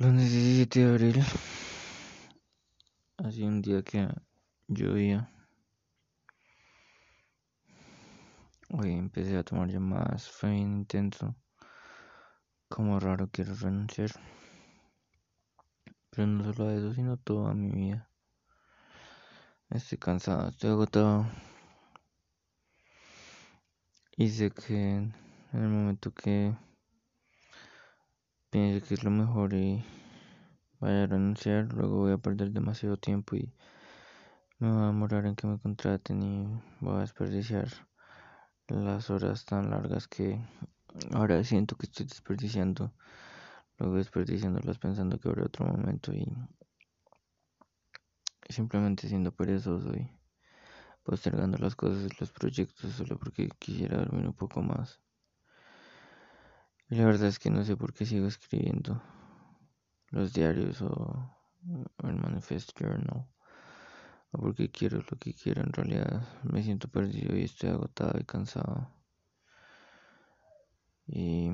Lunes 17 de abril. Así un día que llovía. Hoy empecé a tomar llamadas, fue bien intenso. Como raro quiero renunciar. Pero no solo a eso, sino toda mi vida. Estoy cansado, estoy agotado. Y sé que en el momento que piense que es lo mejor y vaya a renunciar, luego voy a perder demasiado tiempo y me va a demorar en que me contraten y voy a desperdiciar las horas tan largas que ahora siento que estoy desperdiciando, luego desperdiciándolas pensando que habrá otro momento y simplemente siendo perezoso y postergando las cosas y los proyectos solo porque quisiera dormir un poco más. Y la verdad es que no sé por qué sigo escribiendo los diarios o el manifest journal o porque quiero lo que quiero en realidad. Me siento perdido y estoy agotado y cansado. Y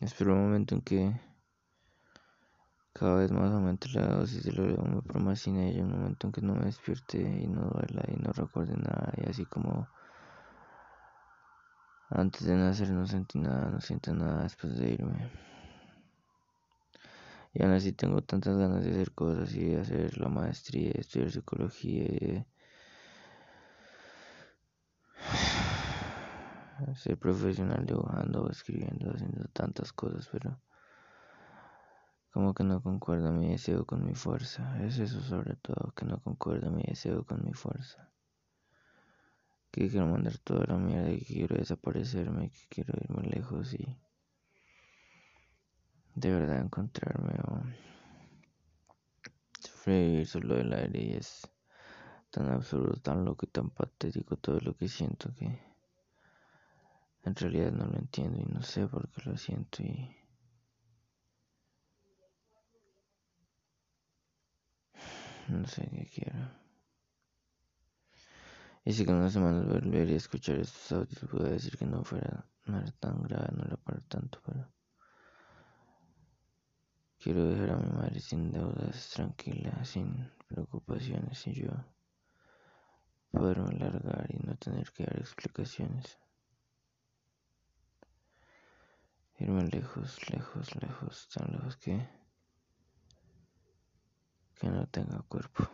espero un momento en que cada vez más aumente la dosis de me promacina y un momento en que no me despierte y no duela y no recuerde nada y así como antes de nacer no sentí nada, no siento nada después de irme. Y aún así tengo tantas ganas de hacer cosas y de hacer la maestría, de estudiar psicología y de ser profesional dibujando o escribiendo, haciendo tantas cosas, pero como que no concuerda mi deseo con mi fuerza. Es eso sobre todo, que no concuerda mi deseo con mi fuerza que quiero mandar toda la mierda, que quiero desaparecerme, que quiero irme lejos y de verdad encontrarme o sufrir solo el aire y es tan absurdo, tan loco y tan patético todo lo que siento que en realidad no lo entiendo y no sé por qué lo siento y no sé qué quiero. Y si con unas semanas volvería a escuchar estos audios, puedo decir que no fuera, no era tan grave, no era para tanto, pero quiero dejar a mi madre sin deudas, tranquila, sin preocupaciones y yo poderme largar y no tener que dar explicaciones. Irme lejos, lejos, lejos, tan lejos que que no tenga cuerpo.